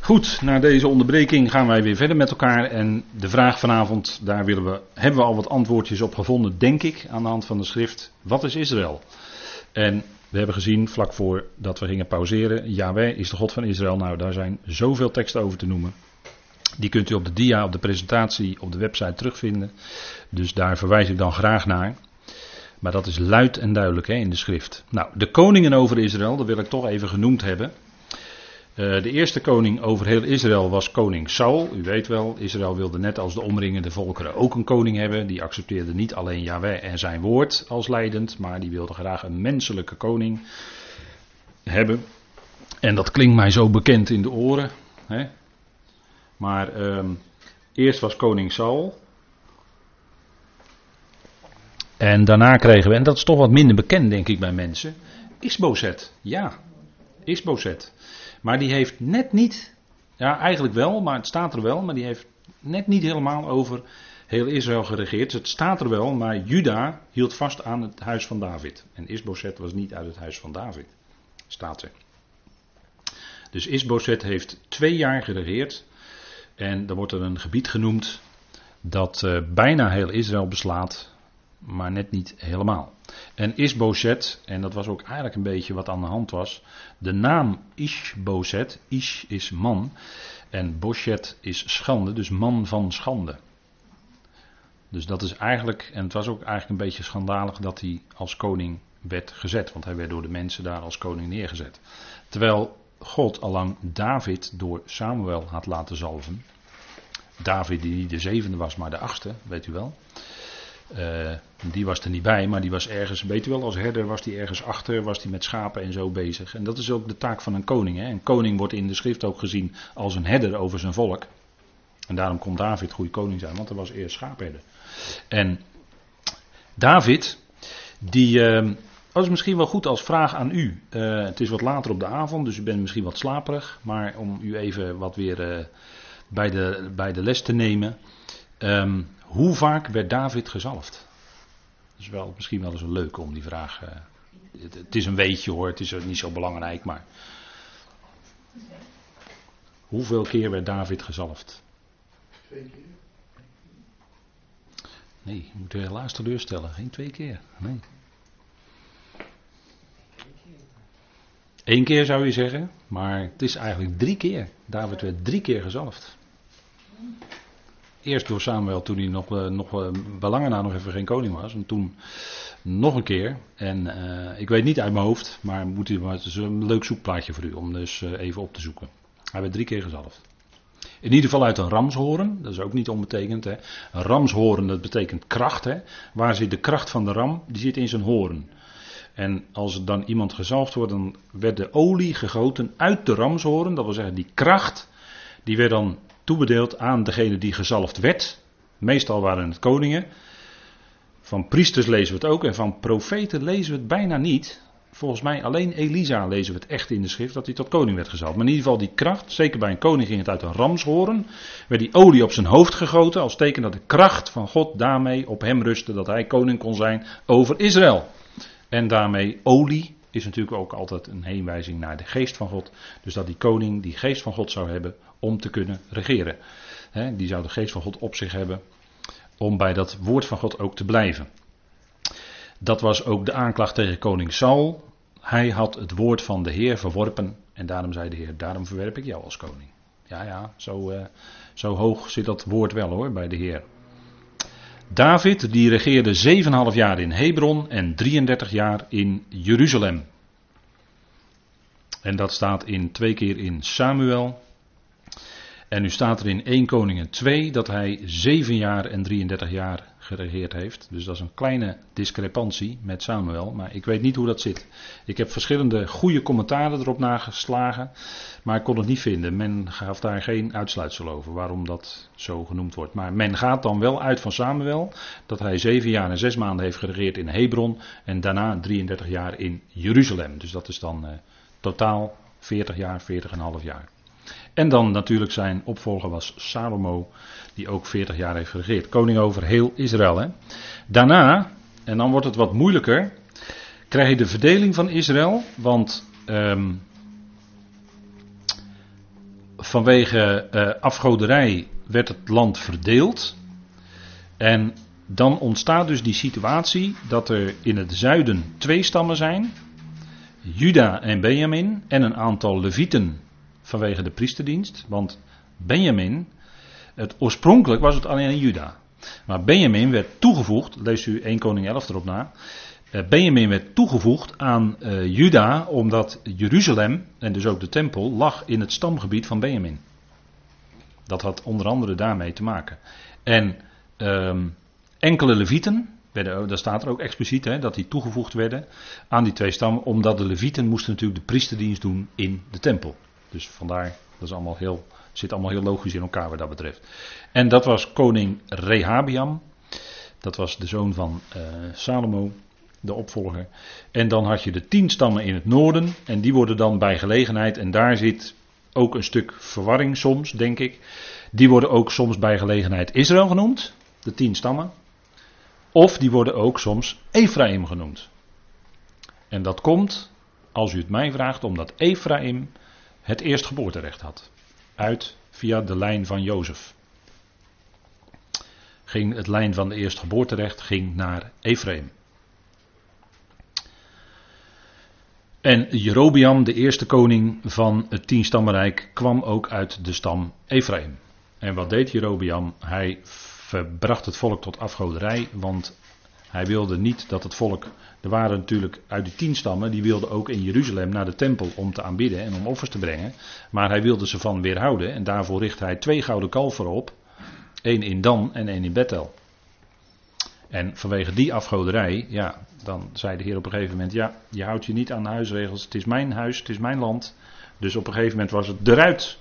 Goed, na deze onderbreking gaan wij weer verder met elkaar. En de vraag vanavond, daar willen we, hebben we al wat antwoordjes op gevonden, denk ik, aan de hand van de schrift. Wat is Israël? En we hebben gezien, vlak voordat we gingen pauzeren, Yahweh is de God van Israël. Nou, daar zijn zoveel teksten over te noemen. Die kunt u op de dia, op de presentatie, op de website terugvinden. Dus daar verwijs ik dan graag naar. Maar dat is luid en duidelijk hè, in de schrift. Nou, de koningen over Israël, dat wil ik toch even genoemd hebben. Uh, de eerste koning over heel Israël was koning Saul. U weet wel, Israël wilde net als de omringende volkeren ook een koning hebben. Die accepteerde niet alleen Yahweh en zijn woord als leidend, maar die wilde graag een menselijke koning hebben. En dat klinkt mij zo bekend in de oren. Hè? Maar uh, eerst was koning Saul. En daarna kregen we, en dat is toch wat minder bekend denk ik bij mensen, Isbozet. Ja, Isbozet. Maar die heeft net niet, ja eigenlijk wel, maar het staat er wel, maar die heeft net niet helemaal over heel Israël geregeerd. Het staat er wel, maar Juda hield vast aan het huis van David. En Isbozet was niet uit het huis van David, staat er. Dus Isbozet heeft twee jaar geregeerd. En dan wordt er een gebied genoemd dat uh, bijna heel Israël beslaat, maar net niet helemaal. En Isbozet, en dat was ook eigenlijk een beetje wat aan de hand was. De naam Ishbozet, Ish is man. En Boshet is schande, dus man van schande. Dus dat is eigenlijk, en het was ook eigenlijk een beetje schandalig dat hij als koning werd gezet. Want hij werd door de mensen daar als koning neergezet. Terwijl God allang David door Samuel had laten zalven. David die niet de zevende was, maar de achtste, weet u wel. Uh, die was er niet bij, maar die was ergens, weet u wel, als herder was die ergens achter, was die met schapen en zo bezig. En dat is ook de taak van een koning. Hè? Een koning wordt in de schrift ook gezien als een herder over zijn volk. En daarom kon David goede koning zijn, want hij was eerst schaapherder. En David, die, uh, misschien wel goed als vraag aan u. Uh, het is wat later op de avond, dus u bent misschien wat slaperig, maar om u even wat weer bij, de, bij de les te nemen. Um, hoe vaak werd David gezalfd? Dat is wel, misschien wel eens een leuke om die vraag. Uh, het, het, is een weetje hoor, het is niet zo belangrijk, maar. Hoeveel keer werd David gezalfd? Twee keer. Nee, ik moet u helaas teleurstellen. Geen twee keer. Nee. Eén keer zou je zeggen, maar het is eigenlijk drie keer. David werd drie keer gezalfd. Eerst door Samuel toen hij nog, uh, nog uh, belangen na nog even geen koning was. En toen nog een keer. En uh, ik weet niet uit mijn hoofd, maar, moet u, maar het is een leuk zoekplaatje voor u om dus even op te zoeken. Hij werd drie keer gezalfd. In ieder geval uit een ramshoren, dat is ook niet onbetekend. Hè. Een ramshoren, dat betekent kracht. Hè. Waar zit de kracht van de ram? Die zit in zijn horen. En als er dan iemand gezalfd wordt, dan werd de olie gegoten uit de ramshoren. Dat wil zeggen, die kracht, die werd dan toebedeeld aan degene die gezalfd werd. Meestal waren het koningen. Van priesters lezen we het ook en van profeten lezen we het bijna niet. Volgens mij alleen Elisa lezen we het echt in de schrift dat hij tot koning werd gezalfd. Maar in ieder geval die kracht, zeker bij een koning ging het uit een ramshoren. Werd die olie op zijn hoofd gegoten als teken dat de kracht van God daarmee op hem rustte dat hij koning kon zijn over Israël. En daarmee olie is natuurlijk ook altijd een heenwijzing naar de geest van God. Dus dat die koning die geest van God zou hebben om te kunnen regeren. die zou de geest van God op zich hebben om bij dat woord van God ook te blijven. Dat was ook de aanklacht tegen koning Saul. Hij had het woord van de Heer verworpen en daarom zei de Heer, daarom verwerp ik jou als koning. Ja, ja, zo, uh, zo hoog zit dat woord wel hoor bij de Heer. David die regeerde 7,5 jaar in Hebron en 33 jaar in Jeruzalem. En dat staat in twee keer in Samuel. En nu staat er in 1 Koningen 2 dat hij 7 jaar en 33 jaar geregeerd heeft. Dus dat is een kleine discrepantie met Samuel. Maar ik weet niet hoe dat zit. Ik heb verschillende goede commentaren erop nageslagen. Maar ik kon het niet vinden. Men gaf daar geen uitsluitsel over waarom dat zo genoemd wordt. Maar men gaat dan wel uit van Samuel. Dat hij 7 jaar en 6 maanden heeft geregeerd in Hebron. En daarna 33 jaar in Jeruzalem. Dus dat is dan uh, totaal 40 jaar, 40,5 jaar. En dan natuurlijk zijn opvolger was Salomo, die ook 40 jaar heeft geregeerd. Koning over heel Israël. Hè. Daarna, en dan wordt het wat moeilijker, krijg je de verdeling van Israël. Want um, vanwege uh, afgoderij werd het land verdeeld. En dan ontstaat dus die situatie dat er in het zuiden twee stammen zijn. Juda en Benjamin en een aantal levieten vanwege de priesterdienst. Want Benjamin, het, oorspronkelijk was het alleen Juda. Maar Benjamin werd toegevoegd, leest u 1 Koning 11 erop na. Eh, Benjamin werd toegevoegd aan uh, Juda omdat Jeruzalem en dus ook de tempel lag in het stamgebied van Benjamin. Dat had onder andere daarmee te maken. En um, enkele levieten, werden, daar staat er ook expliciet hè, dat die toegevoegd werden aan die twee stammen, omdat de levieten moesten natuurlijk de priesterdienst doen in de tempel. Dus vandaar, dat is allemaal heel, zit allemaal heel logisch in elkaar wat dat betreft. En dat was koning Rehabiam, dat was de zoon van uh, Salomo, de opvolger. En dan had je de tien stammen in het noorden, en die worden dan bij gelegenheid, en daar zit ook een stuk verwarring soms, denk ik. Die worden ook soms bij gelegenheid Israël genoemd, de tien stammen. Of die worden ook soms Ephraim genoemd. En dat komt, als u het mij vraagt, omdat Ephraim het eerstgeboorterecht had. Uit via de lijn van Jozef. Ging het lijn van de eerstgeboorterecht ging naar Ephraim. En Jerobiam, de eerste koning van het tienstammenrijk, kwam ook uit de stam Ephraim. En wat deed Jerobiam? Hij verbracht het volk tot afgoderij, want hij wilde niet dat het volk, er waren natuurlijk uit die tien stammen, die wilden ook in Jeruzalem naar de tempel om te aanbidden en om offers te brengen. Maar hij wilde ze van weerhouden en daarvoor richt hij twee gouden kalveren op. één in Dan en één in Bethel. En vanwege die afgoderij, ja, dan zei de Heer op een gegeven moment, ja, je houdt je niet aan de huisregels, het is mijn huis, het is mijn land. Dus op een gegeven moment was het eruit.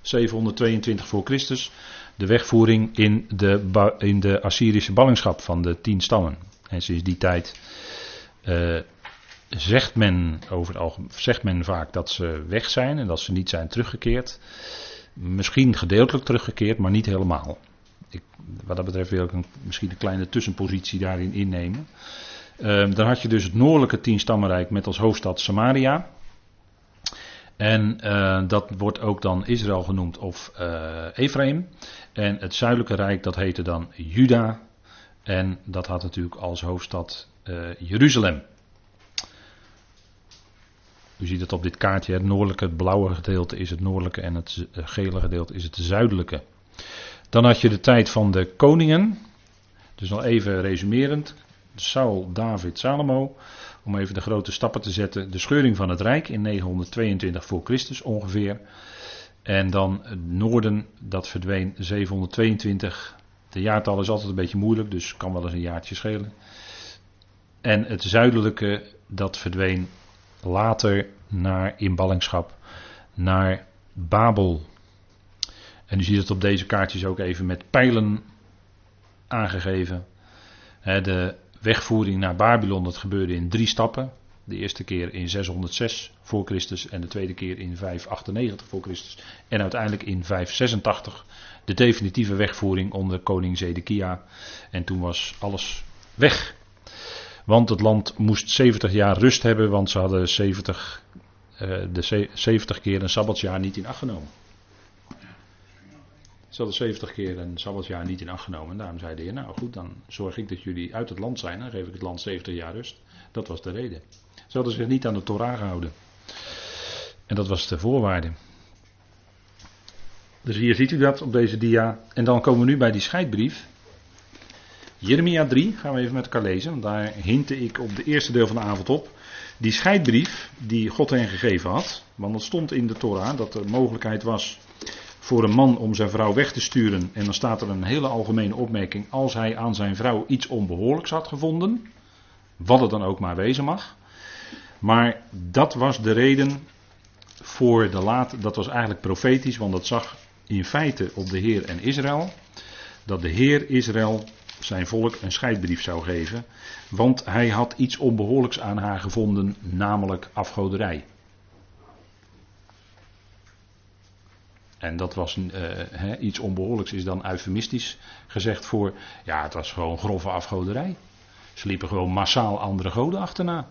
722 voor Christus, de wegvoering in de, in de Assyrische ballingschap van de tien stammen. En sinds die tijd uh, zegt, men over zegt men vaak dat ze weg zijn en dat ze niet zijn teruggekeerd. Misschien gedeeltelijk teruggekeerd, maar niet helemaal. Ik, wat dat betreft wil ik een, misschien een kleine tussenpositie daarin innemen. Uh, dan had je dus het noordelijke tienstammenrijk met als hoofdstad Samaria. En uh, dat wordt ook dan Israël genoemd of uh, Ephraim. En het zuidelijke rijk dat heette dan Juda. En dat had natuurlijk als hoofdstad uh, Jeruzalem. U ziet het op dit kaartje. Het noordelijke, het blauwe gedeelte is het noordelijke en het gele gedeelte is het zuidelijke. Dan had je de tijd van de koningen. Dus nog even resumerend. Saul, David, Salomo om even de grote stappen te zetten, de scheuring van het Rijk in 922 voor Christus ongeveer. En dan het noorden, dat verdween 722. De jaartal is altijd een beetje moeilijk, dus kan wel eens een jaartje schelen. En het zuidelijke, dat verdween later naar in ballingschap naar Babel. En u ziet het op deze kaartjes ook even met pijlen aangegeven. De wegvoering naar Babylon, dat gebeurde in drie stappen. De eerste keer in 606 voor Christus en de tweede keer in 598 voor Christus. En uiteindelijk in 586 de definitieve wegvoering onder koning Zedekia. En toen was alles weg. Want het land moest 70 jaar rust hebben, want ze hadden 70, uh, de 70 keer een sabbatsjaar niet in acht genomen. Ze hadden 70 keer een sabbatsjaar niet in acht genomen. En daarom zei de Heer, nou goed, dan zorg ik dat jullie uit het land zijn. Dan geef ik het land 70 jaar rust. Dat was de reden. Ze hadden zich niet aan de Torah gehouden. En dat was de voorwaarde. Dus hier ziet u dat op deze dia. En dan komen we nu bij die scheidbrief. Jeremia 3 gaan we even met elkaar lezen. Want daar hintte ik op de eerste deel van de avond op. Die scheidbrief die God hen gegeven had. Want het stond in de Torah dat er mogelijkheid was voor een man om zijn vrouw weg te sturen. En dan staat er een hele algemene opmerking. Als hij aan zijn vrouw iets onbehoorlijks had gevonden. Wat het dan ook maar wezen mag. Maar dat was de reden voor de laat. Dat was eigenlijk profetisch, want dat zag in feite op de Heer en Israël. Dat de Heer Israël zijn volk een scheidbrief zou geven. Want hij had iets onbehoorlijks aan haar gevonden, namelijk afgoderij. En dat was uh, iets onbehoorlijks, is dan eufemistisch gezegd voor. Ja, het was gewoon grove afgoderij. Ze liepen gewoon massaal andere goden achterna.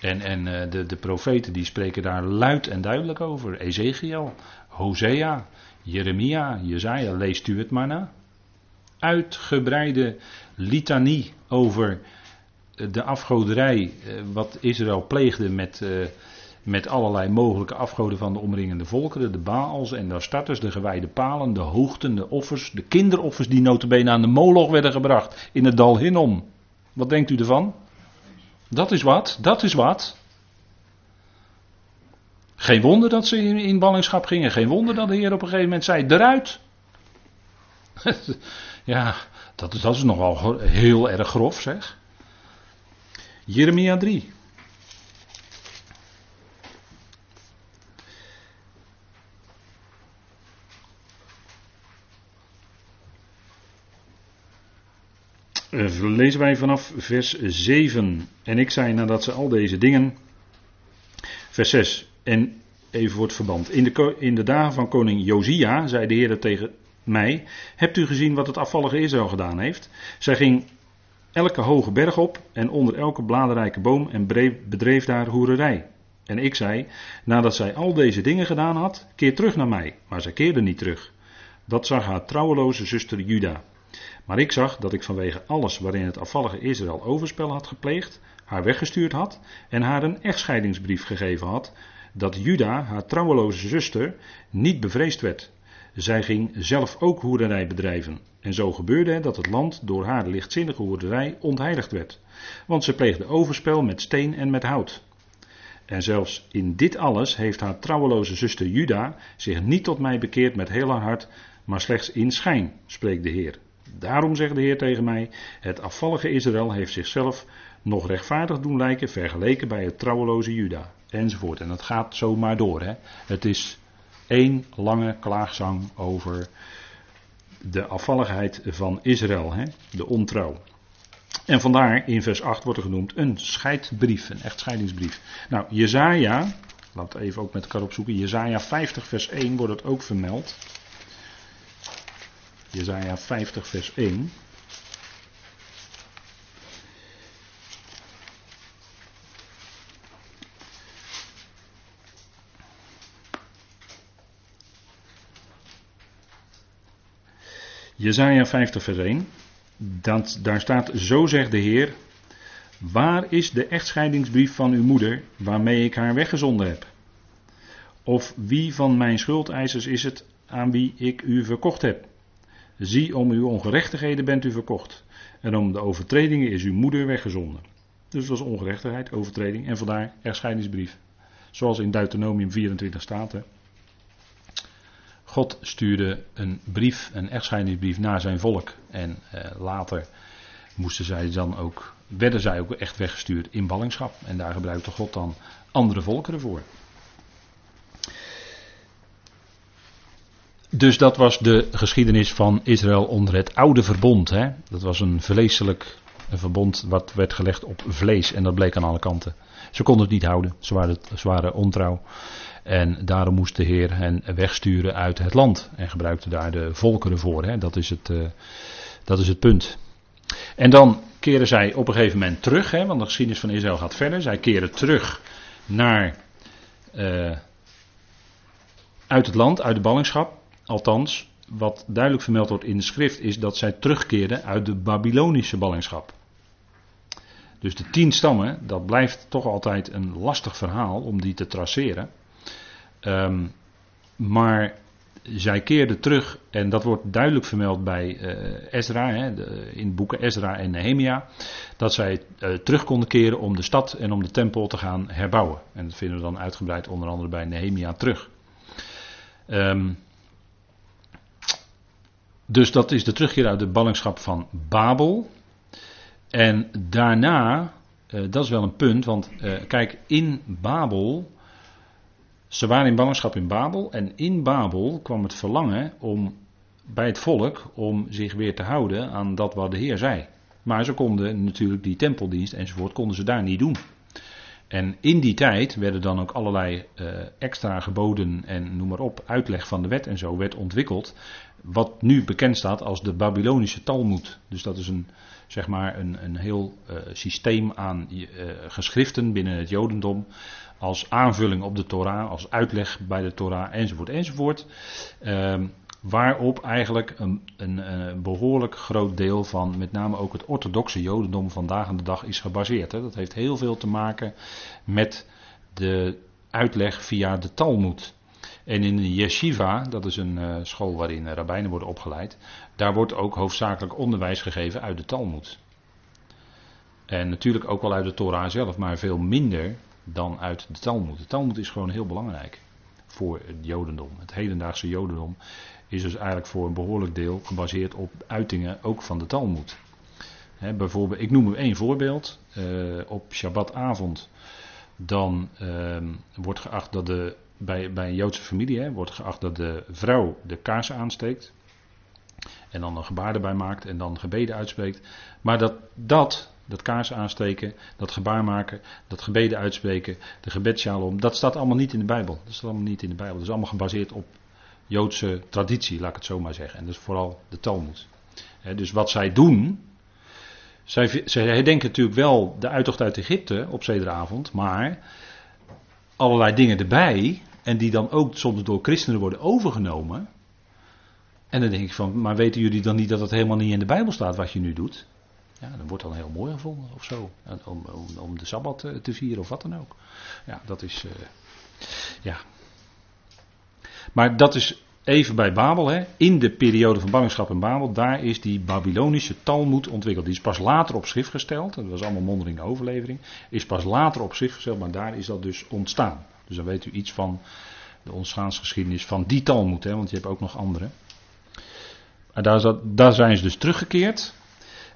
En, en uh, de, de profeten die spreken daar luid en duidelijk over. Ezekiel, Hosea, Jeremia, Jezaja, leest u het maar na. Uitgebreide litanie over de afgoderij, uh, wat Israël pleegde met, met allerlei mogelijke afgoden van de omringende volkeren. De Baals en de Astartes, de gewijde palen, de hoogten, de offers, de kinderoffers die notabene aan de moloch werden gebracht in het dal Hinnom. Wat denkt u ervan? Dat is wat, dat is wat. Geen wonder dat ze in, in ballingschap gingen. Geen wonder dat de Heer op een gegeven moment zei: eruit. ja, dat, dat is nogal heel erg grof zeg. Jeremia 3. Lezen wij vanaf vers 7. En ik zei nadat ze al deze dingen. Vers 6. En even voor het verband. In de, in de dagen van koning Josia zei de Heer tegen mij: Hebt u gezien wat het afvallige Israël gedaan heeft? Zij ging elke hoge berg op en onder elke bladerrijke boom en bedreef daar hoererij. En ik zei: Nadat zij al deze dingen gedaan had, keer terug naar mij. Maar zij keerde niet terug. Dat zag haar trouweloze zuster Juda. Maar ik zag dat ik vanwege alles waarin het afvallige Israël overspel had gepleegd, haar weggestuurd had en haar een echtscheidingsbrief gegeven had, dat Juda, haar trouweloze zuster, niet bevreesd werd. Zij ging zelf ook hoerderij bedrijven. En zo gebeurde het dat het land door haar lichtzinnige hoerderij ontheiligd werd. Want ze pleegde overspel met steen en met hout. En zelfs in dit alles heeft haar trouweloze zuster Juda zich niet tot mij bekeerd met heel haar hart, maar slechts in schijn, spreekt de Heer. Daarom zegt de Heer tegen mij: Het afvallige Israël heeft zichzelf nog rechtvaardig doen lijken, vergeleken bij het trouweloze Juda. Enzovoort. En dat gaat zomaar door. Hè. Het is één lange klaagzang over de afvalligheid van Israël, hè, de ontrouw. En vandaar in vers 8 wordt er genoemd een scheidbrief, een echtscheidingsbrief. Nou, Jezaja, laten we even ook met elkaar opzoeken, Jezaja 50 vers 1 wordt het ook vermeld. Jezaja 50 vers 1. Jezaja 50 vers 1. Dat, daar staat, zo zegt de Heer, waar is de echtscheidingsbrief van uw moeder, waarmee ik haar weggezonden heb? Of wie van mijn schuldeisers is het aan wie ik u verkocht heb? Zie, om uw ongerechtigheden bent u verkocht. En om de overtredingen is uw moeder weggezonden. Dus dat was ongerechtigheid, overtreding. En vandaar echtscheidingsbrief. Zoals in Deuteronomium 24 staat. Hè. God stuurde een brief, een echtscheidingsbrief naar zijn volk. En eh, later moesten zij dan ook, werden zij ook echt weggestuurd in ballingschap. En daar gebruikte God dan andere volkeren voor. Dus dat was de geschiedenis van Israël onder het oude verbond. Hè? Dat was een vleeselijk verbond wat werd gelegd op vlees en dat bleek aan alle kanten. Ze konden het niet houden, ze waren, ze ontrouw. En daarom moest de Heer hen wegsturen uit het land en gebruikte daar de volkeren voor. Hè? Dat, is het, uh, dat is het punt. En dan keren zij op een gegeven moment terug, hè? want de geschiedenis van Israël gaat verder. Zij keren terug naar, uh, uit het land, uit de ballingschap. Althans, wat duidelijk vermeld wordt in de schrift is dat zij terugkeerden uit de Babylonische ballingschap. Dus de tien stammen, dat blijft toch altijd een lastig verhaal om die te traceren. Um, maar zij keerden terug, en dat wordt duidelijk vermeld bij uh, Ezra, hè, de, in boeken Ezra en Nehemia, dat zij uh, terug konden keren om de stad en om de tempel te gaan herbouwen. En dat vinden we dan uitgebreid onder andere bij Nehemia terug. Um, dus dat is de terugkeer uit de ballingschap van Babel. En daarna, uh, dat is wel een punt, want uh, kijk, in Babel, ze waren in ballingschap in Babel en in Babel kwam het verlangen om bij het volk om zich weer te houden aan dat wat de Heer zei. Maar ze konden natuurlijk die tempeldienst enzovoort, konden ze daar niet doen. En in die tijd werden dan ook allerlei uh, extra geboden en noem maar op, uitleg van de wet en zo werd ontwikkeld. Wat nu bekend staat als de Babylonische Talmud. Dus dat is een, zeg maar een, een heel uh, systeem aan uh, geschriften binnen het Jodendom. Als aanvulling op de Torah, als uitleg bij de Torah enzovoort enzovoort. Uh, waarop eigenlijk een, een, behoorlijk groot deel van met name ook het orthodoxe Jodendom vandaag aan de dag is gebaseerd. Hè. Dat heeft heel veel te maken met de uitleg via de Talmud. En in de yeshiva, dat is een uh, school waarin rabbijnen worden opgeleid, daar wordt ook hoofdzakelijk onderwijs gegeven uit de Talmud. En natuurlijk ook wel uit de Torah zelf, maar veel minder dan uit de Talmud. De Talmud is gewoon heel belangrijk voor het Jodendom. Het hedendaagse Jodendom is dus eigenlijk voor een behoorlijk deel gebaseerd op uitingen ook van de Talmud. Bijvoorbeeld, ik noem u één voorbeeld. Uh, op Shabbatavond dan uh, wordt geacht dat de, bij, bij een Joodse familie he, wordt geacht dat de vrouw de kaars aansteekt. En dan een gebaar erbij maakt en dan gebeden uitspreekt. Maar dat, dat, dat kaars aansteken, dat gebaar maken, dat gebeden uitspreken, de gebedsjalom, dat staat allemaal niet in de Bijbel. Dat staat allemaal niet in de Bijbel. Dat is allemaal gebaseerd op Joodse traditie, laat ik het zo maar zeggen. En dus vooral de Talmud. dus wat zij doen. Zij, zij herdenken natuurlijk wel de uittocht uit Egypte op zederavond. Maar allerlei dingen erbij. En die dan ook soms door christenen worden overgenomen. En dan denk ik van, maar weten jullie dan niet dat het helemaal niet in de Bijbel staat wat je nu doet? Ja, dat wordt dan heel mooi gevonden of zo. Om, om, om de Sabbat te, te, vieren of wat dan ook. Ja, dat is. Uh, ja, maar dat is even bij Babel. Hè. In de periode van ballingschap in Babel, daar is die Babylonische Talmud ontwikkeld. Die is pas later op schrift gesteld. Dat was allemaal mondelinge overlevering. Is pas later op schrift gesteld, maar daar is dat dus ontstaan. Dus dan weet u iets van de ontstaansgeschiedenis van die Talmud. Hè, want je hebt ook nog andere. Maar daar, daar zijn ze dus teruggekeerd.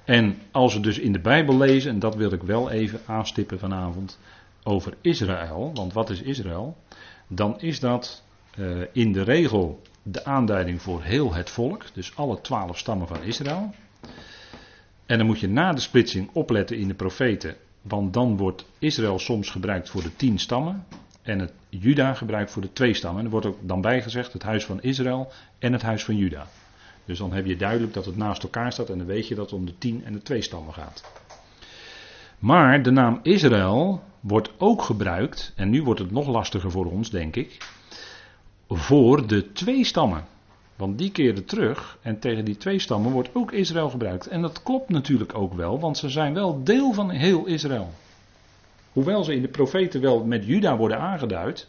En als we dus in de Bijbel lezen, en dat wil ik wel even aanstippen vanavond, over Israël. Want wat is Israël? Dan is dat uh, in de regel de aanduiding voor heel het volk, dus alle twaalf stammen van Israël. En dan moet je na de splitsing opletten in de profeten, want dan wordt Israël soms gebruikt voor de tien stammen en het Juda gebruikt voor de twee stammen. En er wordt ook dan bijgezegd het huis van Israël en het huis van Juda. Dus dan heb je duidelijk dat het naast elkaar staat en dan weet je dat het om de tien en de twee stammen gaat. Maar de naam Israël wordt ook gebruikt, en nu wordt het nog lastiger voor ons, denk ik, voor de twee stammen. Want die keren terug en tegen die twee stammen wordt ook Israël gebruikt. En dat klopt natuurlijk ook wel, want ze zijn wel deel van heel Israël. Hoewel ze in de profeten wel met Juda worden aangeduid,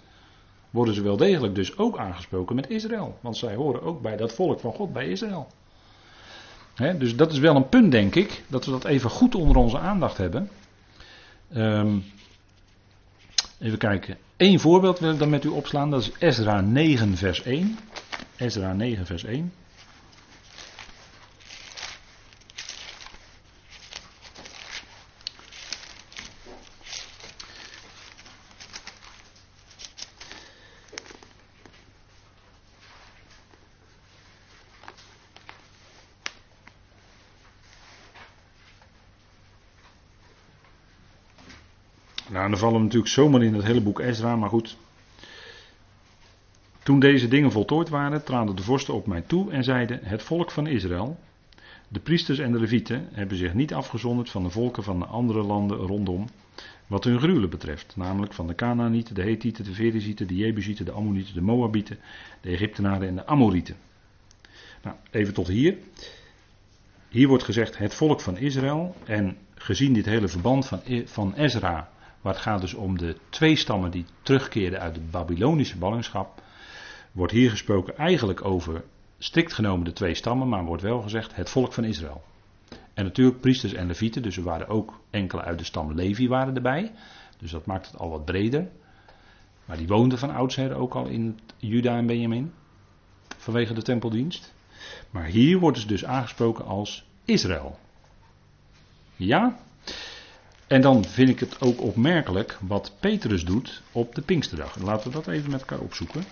worden ze wel degelijk dus ook aangesproken met Israël. Want zij horen ook bij dat volk van God, bij Israël. dus dat is wel een punt, denk ik, dat we dat even goed onder onze aandacht hebben. Um, even kijken. Eén voorbeeld wil ik dan met u opslaan, dat is Ezra 9, vers 1. Ezra 9, vers 1. Nou, dan vallen we natuurlijk zomaar in het hele boek Ezra, maar goed. Toen deze dingen voltooid waren, traden de vorsten op mij toe en zeiden: Het volk van Israël, de priesters en de levieten, hebben zich niet afgezonderd van de volken van de andere landen rondom, wat hun gruwelen betreft, namelijk van de Canaanieten, de Hethieten, de Verizieten, de Jebusieten, de Ammonieten, de Moabieten, de Egyptenaren en de Amorieten. Nou, even tot hier. Hier wordt gezegd het volk van Israël en gezien dit hele verband van, van Ezra maar het gaat dus om de twee stammen die terugkeerden uit de Babylonische ballingschap. Wordt hier gesproken eigenlijk over strikt genomen de twee stammen, maar wordt wel gezegd het volk van Israël. En natuurlijk priesters en levieten, dus er waren ook enkele uit de stam Levi waren erbij. Dus dat maakt het al wat breder. Maar die woonden van oudsher ook al in Juda en Benjamin. Vanwege de tempeldienst. Maar hier wordt het dus aangesproken als Israël. Ja? En dan vind ik het ook opmerkelijk wat Petrus doet op de Pinksterdag. Laten we dat even met elkaar opzoeken.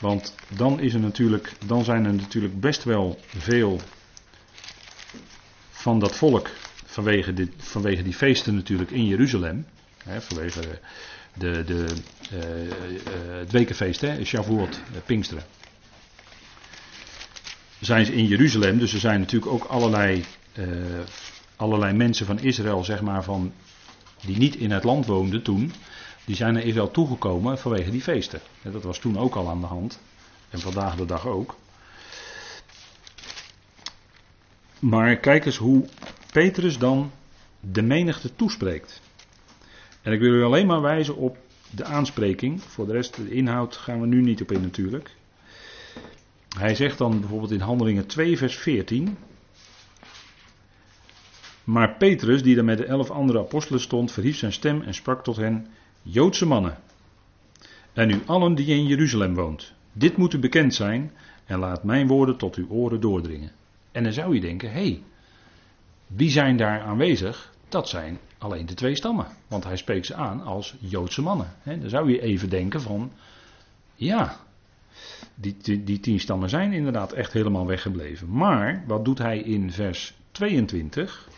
Want dan, is er natuurlijk, dan zijn er natuurlijk best wel veel van dat volk vanwege, dit, die feesten natuurlijk in Jeruzalem. Hè, vanwege de, de, uh, het wekenfeest, hè, Shavuot, Pinksteren. Zijn ze in Jeruzalem, dus er zijn natuurlijk ook allerlei, allerlei mensen van Israël, zeg maar, van, die niet in het land woonden toen. Die zijn naar Israël toegekomen vanwege die feesten. Dat was toen ook al aan de hand. En vandaag de dag ook. Maar kijk eens hoe Petrus dan de menigte toespreekt. En ik wil u alleen maar wijzen op de aanspreking. Voor de rest, de inhoud gaan we nu niet op in natuurlijk. Hij zegt dan bijvoorbeeld in Handelingen 2, vers 14. Maar Petrus, die daar met de elf andere apostelen stond, verhief zijn stem en sprak tot hen: Joodse mannen. En u allen die in Jeruzalem woont. Dit moet u bekend zijn en laat mijn woorden tot uw oren doordringen. En dan zou je denken: hé, hey, wie zijn daar aanwezig? Dat zijn alleen de twee stammen. Want hij spreekt ze aan als Joodse mannen. dan zou je even denken van, ja, die, die, die, tien stammen zijn inderdaad echt helemaal weggebleven. Maar wat doet hij in vers 22?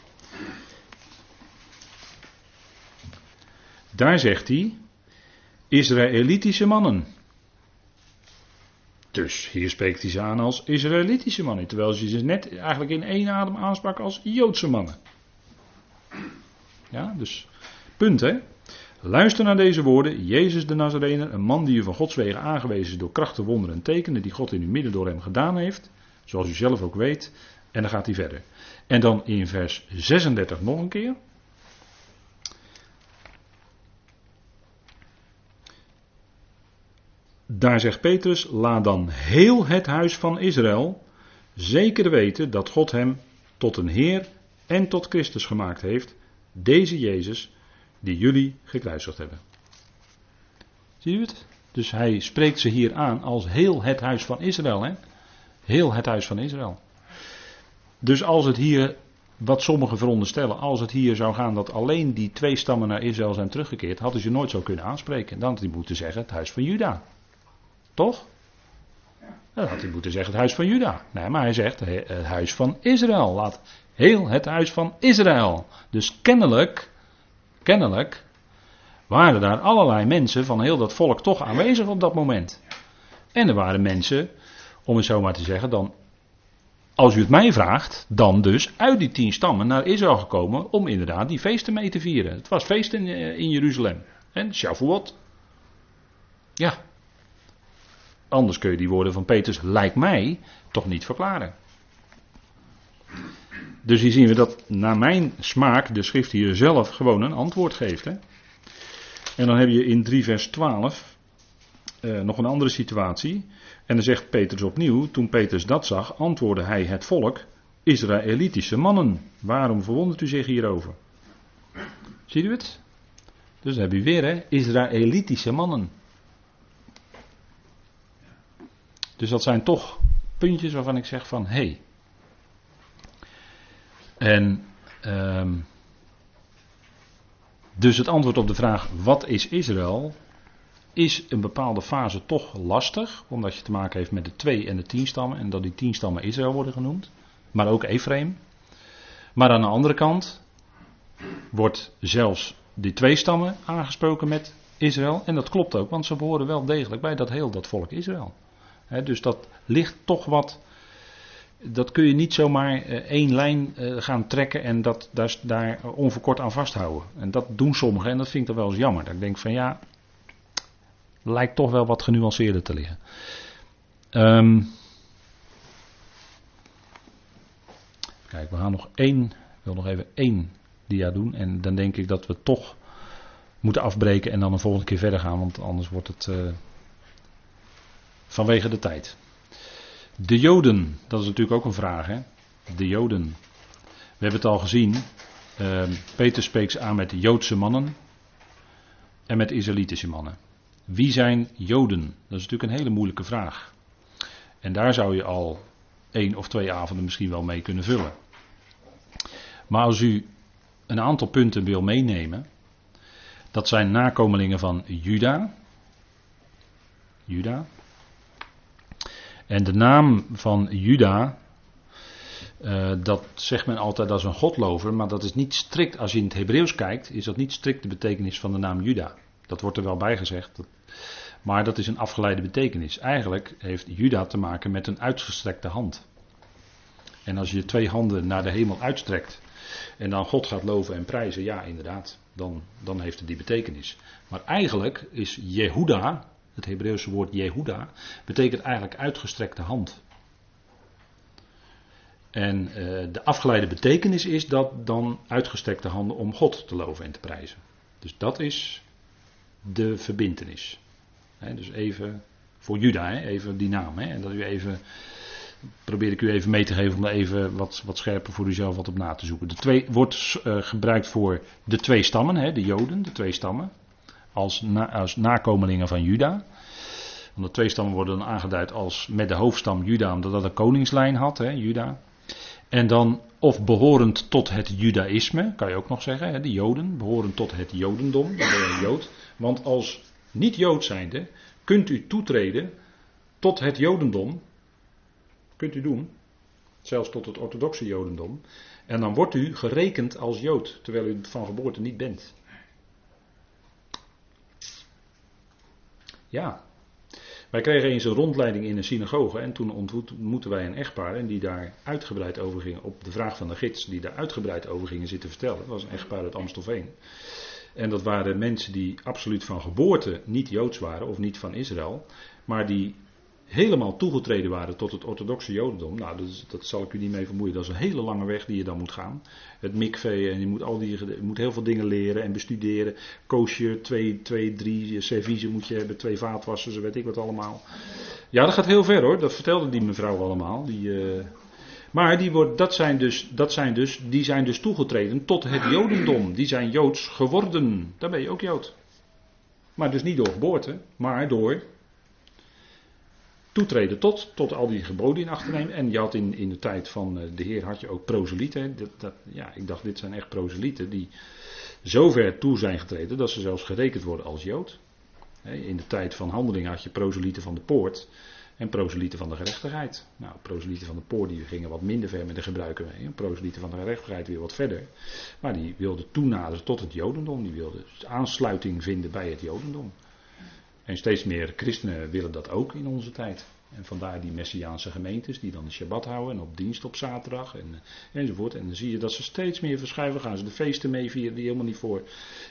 Daar zegt hij, Israëlitische mannen. Dus hier spreekt hij ze aan als Israëlitische mannen, terwijl ze ze net eigenlijk in één adem aansprak als Joodse mannen. Ja, dus punt hè. Luister naar deze woorden. Jezus de Nazarener, een man die u van Gods wegen aangewezen is door krachten, wonderen en tekenen die God in uw midden door hem gedaan heeft. Zoals u zelf ook weet. En dan gaat hij verder. En dan in vers 36 nog een keer. Daar zegt Petrus, laat dan heel het huis van Israël zeker weten dat God hem tot een Heer en tot Christus gemaakt heeft, deze Jezus die jullie gekruisigd hebben. Zie je het? Dus hij spreekt ze hier aan als heel het huis van Israël. Hè? Heel het huis van Israël. Dus als het hier, wat sommigen veronderstellen, als het hier zou gaan dat alleen die twee stammen naar Israël zijn teruggekeerd, hadden ze nooit zo kunnen aanspreken. Dan had hij moeten zeggen het huis van Juda. Toch? Dan had hij moeten zeggen het huis van Juda. Nee, maar hij zegt het huis van Israël. Laat heel het huis van Israël. Dus kennelijk, kennelijk waren daar allerlei mensen van heel dat volk toch aanwezig op dat moment. En er waren mensen, om het zo maar te zeggen, dan, als u het mij vraagt, dan dus uit die tien stammen naar Israël gekomen om inderdaad die feesten mee te vieren. Het was feest in, eh, in Jeruzalem. En Shavuot. Ja, Anders kun je die woorden van Petrus, lijkt mij, toch niet verklaren. Dus hier zien we dat naar mijn smaak de schrift hier zelf gewoon een antwoord geeft. Hè? En dan heb je in 3 vers 12 eh, nog een andere situatie. En dan zegt Petrus opnieuw, toen Petrus dat zag, antwoordde hij het volk, Israëlitische mannen. Waarom verwondert u zich hierover? Ziet u het? Dus dan heb je weer, hè, Israëlitische mannen. Dus dat zijn toch puntjes waarvan ik zeg van hé. Hey. En um, dus het antwoord op de vraag wat is Israël is een bepaalde fase toch lastig, omdat je te maken heeft met de twee en de tien stammen en dat die tien stammen Israël worden genoemd, maar ook Ephraim. Maar aan de andere kant wordt zelfs die twee stammen aangesproken met Israël en dat klopt ook, want ze behoren wel degelijk bij dat heel dat volk Israël dus dat ligt toch wat. Dat kun je niet zomaar uh, één lijn uh, gaan trekken en dat, daar, daar onverkort aan vasthouden. En dat doen sommigen en dat vind ik dan wel eens jammer. Dat ik denk van ja, lijkt toch wel wat genuanceerder te liggen. Um, kijk, we gaan nog één, ik wil nog even één dia doen. En dan denk ik dat we toch moeten afbreken en dan een volgende keer verder gaan, want anders wordt het. Uh, Vanwege de tijd. De Joden, dat is natuurlijk ook een vraag. Hè? De Joden. We hebben het al gezien. Uh, Peter spreekt aan met Joodse mannen en met Israëlitische mannen. Wie zijn Joden? Dat is natuurlijk een hele moeilijke vraag. En daar zou je al één of twee avonden misschien wel mee kunnen vullen. Maar als u een aantal punten wil meenemen, dat zijn nakomelingen van Juda. Juda. En de naam van Juda Uh, dat zegt men altijd als een godlover, maar dat is niet strikt, als je in het Hebreeuws kijkt, is dat niet strikt de betekenis van de naam Juda. Dat wordt er wel bij gezegd. Maar dat is een afgeleide betekenis. Eigenlijk heeft Juda te maken met een uitgestrekte hand. En als je twee handen naar de hemel uitstrekt en dan God gaat loven en prijzen, ja inderdaad, dan, dan heeft het die betekenis. Maar eigenlijk is Jehuda, het Hebreeuwse woord Jehuda, betekent eigenlijk uitgestrekte hand. En uh, de afgeleide betekenis is dat dan uitgestrekte handen om God te loven en te prijzen. Dus dat is de verbintenis. dus even voor Juda, even die naam. en dat u even, probeer ik u even mee te geven om er even wat, wat scherper voor uzelf wat op na te zoeken. De twee wordt uh, gebruikt voor de twee stammen, de Joden, de twee stammen. Als, als nakomelingen van Juda. Want de twee stammen worden dan aangeduid als met de hoofdstam Juda, omdat dat een koningslijn had, Juda. En dan of behorend tot het judaïsme, kan je ook nog zeggen, de joden, behorend tot het jodendom, dan ben je jood. Want als niet-jood zijnde kunt u toetreden tot het jodendom, kunt u doen, zelfs tot het orthodoxe jodendom. En dan wordt u gerekend als jood, terwijl u van geboorte niet bent. Ja, wij kregen eens een rondleiding in een synagoge en toen ontmoetten wij een echtpaar en die daar uitgebreid over gingen, op de vraag van de gids, die daar uitgebreid over gingen zitten vertellen. Dat was een echtpaar uit Amstelveen. En dat waren mensen die absoluut van geboorte niet Joods waren of niet van Israël, maar die helemaal toegetreden waren tot het orthodoxe Jodendom. Nou, dat, dat, zal ik u niet mee vermoeien. Dat is een hele lange weg die je dan moet gaan. Het mikvee en je moet, al die, je moet heel veel dingen leren en bestuderen. Koosje, twee, twee, drie serviezen moet je hebben, twee vaatwassers, weet ik wat allemaal. Ja, dat gaat heel ver hoor. Dat vertelde die mevrouw allemaal. Die, uh, maar die, wordt, dat zijn dus, dat zijn dus, die zijn dus toegetreden tot het Jodendom. Die zijn Joods geworden. Dan ben je ook Jood. Maar dus niet door geboorte, maar door toetreden tot, tot al die geboden in acht te nemen. En je had in, in de tijd van eh, de Heer had je ook proselieten. Dat, dat, ja, ik dacht, dit zijn echt proselieten die zo ver toe zijn getreden dat ze zelfs gerekend worden als Jood. In de tijd van handelingen had je proselieten van de poort en proselieten van de gerechtigheid. Nou, proselieten van de poort die gingen wat minder ver met de gebruiken mee. En proselieten van de gerechtigheid weer wat verder. Maar die wilden toenaderen tot het Jodendom. Die wilden aansluiting vinden bij het Jodendom. En steeds meer christenen willen dat ook in onze tijd. En vandaar die Messiaanse gemeentes die dan de Shabbat houden en op dienst op zaterdag en, eh, enzovoort. En dan zie je dat ze steeds meer verschuiven. Gaan ze de feesten meevieren die helemaal niet voor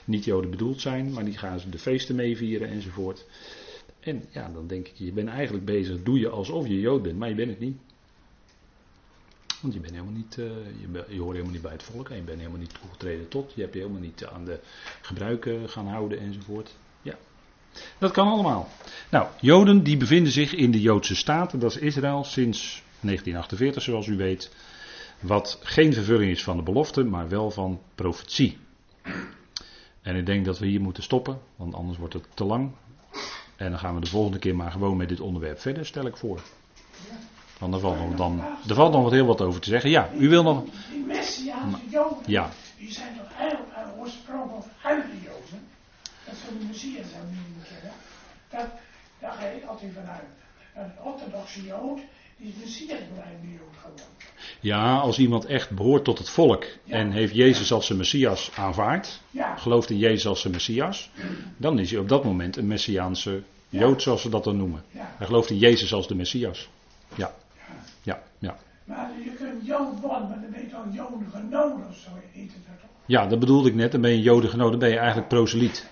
niet-Joden bedoeld zijn, maar die gaan ze de feesten meevieren enzovoort. En ja, dan denk ik, je bent eigenlijk bezig, doe je alsof je Jood bent, maar je bent het niet. Want je bent helemaal niet, uh, je, je, hoort helemaal niet bij het volk en je bent helemaal niet toegetreden tot. Je hebt je helemaal niet aan de gebruiken gaan houden enzovoort. Dat kan allemaal. Nou, Joden die bevinden zich in de Joodse staat, dat is Israël sinds 1948 zoals u weet. Wat geen vervulling is van de belofte, maar wel van profetie. En ik denk dat we hier moeten stoppen, want anders wordt het te lang. En dan gaan we de volgende keer maar gewoon met dit onderwerp verder, stel ik voor. Want er valt nog, dan, er valt nog wat heel wat over te zeggen. Ja, u wil nog. Die Messiaanse Joden, ja. die zijn toch eigenlijk oorspronkelijk uit de Joden? dat ze de Messias zou niet kennen. Dat, daar ga ik altijd vanuit. Een orthodoxe Jood, die is Messias blijven Jood geworden. Ja, als iemand echt behoort tot het volk en heeft Jezus als zijn Messias aanvaard, ja. gelooft in Jezus als zijn Messias, dan is hij op dat moment een Messiaanse Jood, zoals ze dat dan noemen. Hij gelooft in Jezus als de Messias. Ja. Ja, ja. Maar je kunt Jood worden, maar dan ben je toch Joden genomen of zo, heet het dat toch? Ja, dat bedoelde ik net. Dan ben je Joden genomen, dan ben je eigenlijk proseliet.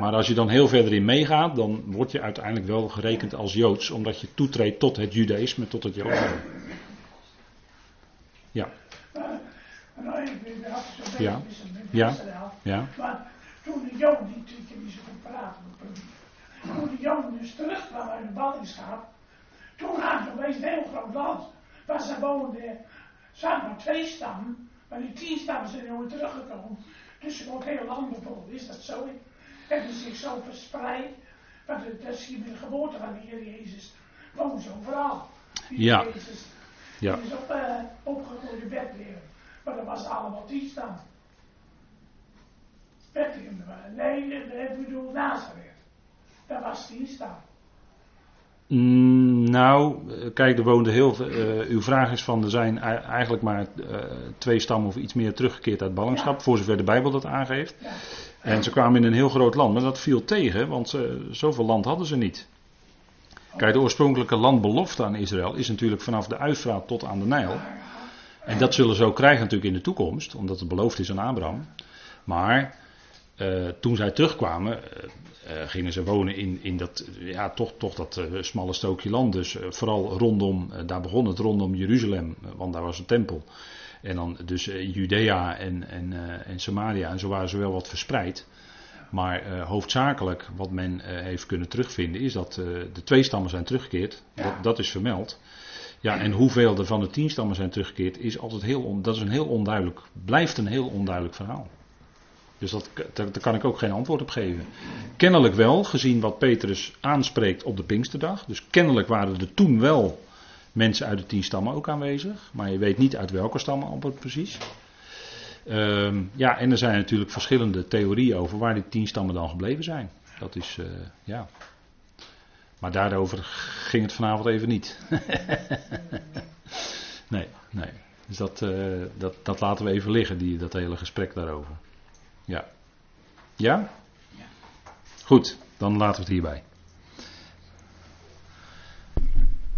Maar als je dan heel verder in meegaat, dan word je uiteindelijk wel gerekend als Joods, omdat je toetreedt tot het Judaïsme, tot het Jodendom. Ja. Ja. Ja. Ja. Maar toen de Joden, die natuurlijk niet zo goed praten, toen de Joden dus terugkwamen uit de ballingschap, toen hadden we een heel groot land, waar ze woonden, zaten maar twee stammen, maar die tien stammen zijn nooit teruggekomen. Dus ze wordt heel land bijvoorbeeld, is dat zo? Hebben zich zo verspreid. Want dat zie je met de geboorte van de Heer Jezus. Woont zo overal. Ja. Jezus. Ja. Die is op, uh, opgegroeid in Bethlehem. Maar dat was allemaal die stand. Bethlehem, nee, ik bedoel Nazareth. Dat was die stand. Mm, Nou, eh, kijk, er woonden heel veel. eh, uw vraag is van: er zijn ei- eigenlijk maar eh, twee stammen of iets meer teruggekeerd uit ballingschap, voor zover de Bijbel dat aangeeft. Ja. En ze kwamen in een heel groot land, maar dat viel tegen, want zoveel land hadden ze niet. Kijk, de oorspronkelijke landbelofte aan Israël is natuurlijk vanaf de Uifraat tot aan de Nijl. En dat zullen ze ook krijgen natuurlijk in de toekomst, omdat het beloofd is aan Abraham. Maar eh, toen zij terugkwamen, eh, eh, gingen ze wonen in, in dat, ja, toch, toch dat smalle stookje land. Dus vooral rondom, daar begon het rondom Jeruzalem, want daar was een tempel. En dan dus eh, Judea en, en, eh, en Samaria, en zo waren ze wel wat verspreid. Maar eh, hoofdzakelijk wat men heeft kunnen terugvinden is dat de twee stammen zijn teruggekeerd. Dat, dat is vermeld. Ja, en hoeveel er van de tien stammen zijn teruggekeerd is altijd heel, on, dat is een heel onduidelijk, blijft een heel onduidelijk verhaal. Dus dat, daar, daar kan ik ook geen antwoord op geven. Kennelijk wel, gezien wat Petrus aanspreekt op de Pinksterdag. Dus kennelijk waren er toen wel mensen uit de tien stammen ook aanwezig. Maar je weet niet uit welke stammen Albert precies. Ehm, ja, en er zijn natuurlijk verschillende theorieën over waar die tien stammen dan gebleven zijn. Dat is, eh, ja. Maar daarover ging het vanavond even niet. nee, nee. Dus dat, eh, dat, dat laten we even liggen, die, dat hele gesprek daarover. Ja. Ja? Goed, dan laten we het hierbij.